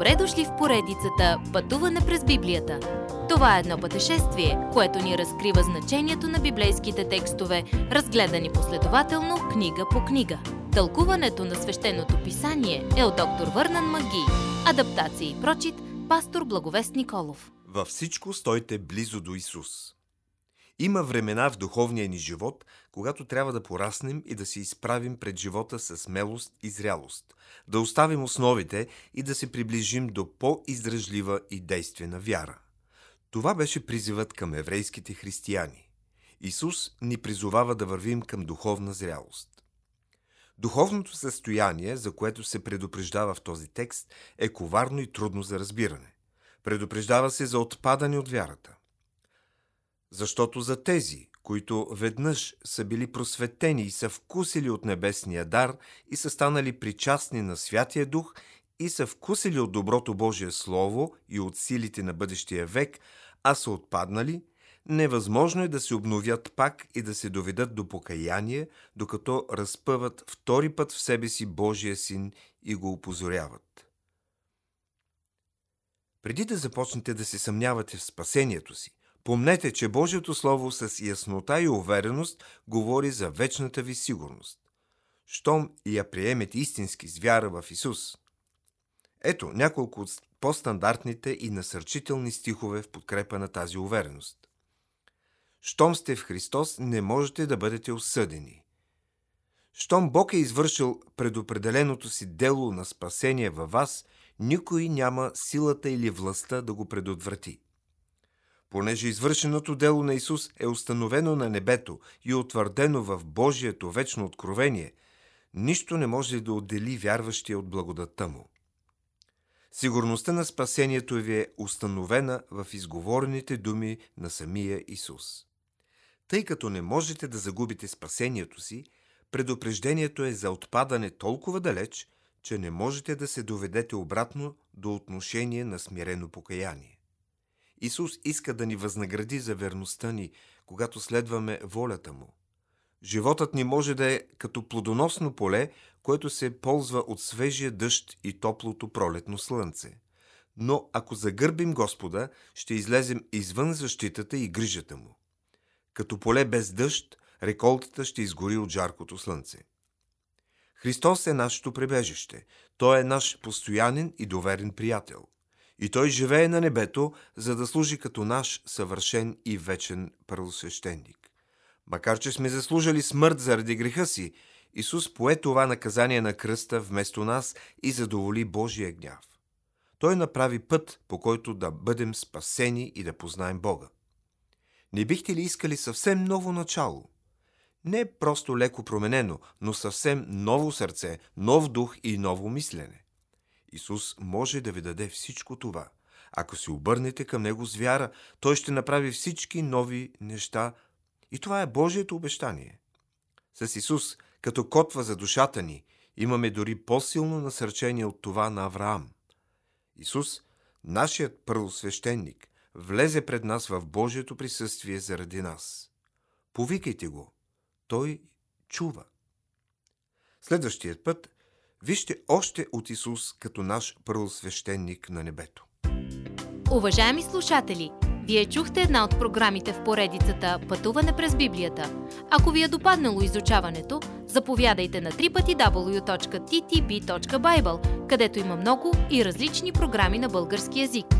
Добре дошли в поредицата Пътуване през Библията. Това е едно пътешествие, което ни разкрива значението на библейските текстове, разгледани последователно книга по книга. Тълкуването на свещеното писание е от доктор Върнан Маги. Адаптация и прочит, пастор Благовест Николов. Във всичко стойте близо до Исус. Има времена в духовния ни живот, когато трябва да пораснем и да се изправим пред живота с смелост и зрялост, да оставим основите и да се приближим до по-издръжлива и действена вяра. Това беше призивът към еврейските християни. Исус ни призовава да вървим към духовна зрялост. Духовното състояние, за което се предупреждава в този текст, е коварно и трудно за разбиране. Предупреждава се за отпадане от вярата. Защото за тези, които веднъж са били просветени и са вкусили от небесния дар и са станали причастни на Святия Дух и са вкусили от доброто Божие Слово и от силите на бъдещия век, а са отпаднали, невъзможно е да се обновят пак и да се доведат до покаяние, докато разпъват втори път в себе си Божия син и го опозоряват. Преди да започнете да се съмнявате в спасението си, Помнете, че Божието Слово с яснота и увереност говори за вечната ви сигурност. Щом я приемете истински с вяра в Исус. Ето няколко от по-стандартните и насърчителни стихове в подкрепа на тази увереност. Щом сте в Христос, не можете да бъдете осъдени. Щом Бог е извършил предопределеното си дело на спасение във вас, никой няма силата или властта да го предотврати. Понеже извършеното дело на Исус е установено на небето и утвърдено в Божието вечно откровение, нищо не може да отдели вярващия от благодатта му. Сигурността на спасението ви е установена в изговорените думи на самия Исус. Тъй като не можете да загубите спасението си, предупреждението е за отпадане толкова далеч, че не можете да се доведете обратно до отношение на смирено покаяние. Исус иска да ни възнагради за верността ни, когато следваме волята Му. Животът ни може да е като плодоносно поле, което се ползва от свежия дъжд и топлото пролетно слънце. Но ако загърбим Господа, ще излезем извън защитата и грижата Му. Като поле без дъжд, реколтата ще изгори от жаркото слънце. Христос е нашето пребежище. Той е наш постоянен и доверен приятел – и той живее на небето, за да служи като наш съвършен и вечен първосвещеник. Макар, че сме заслужили смърт заради греха си, Исус пое това наказание на кръста вместо нас и задоволи Божия гняв. Той направи път, по който да бъдем спасени и да познаем Бога. Не бихте ли искали съвсем ново начало? Не просто леко променено, но съвсем ново сърце, нов дух и ново мислене. Исус може да ви даде всичко това. Ако се обърнете към Него с вяра, Той ще направи всички нови неща. И това е Божието обещание. С Исус, като котва за душата ни, имаме дори по-силно насърчение от това на Авраам. Исус, нашият първосвещеник, влезе пред нас в Божието присъствие заради нас. Повикайте го. Той чува. Следващият път Вижте още от Исус като наш първосвещеник на небето. Уважаеми слушатели, вие чухте една от програмите в поредицата Пътуване през Библията. Ако ви е допаднало изучаването, заповядайте на www.ttb.bible, където има много и различни програми на български язик.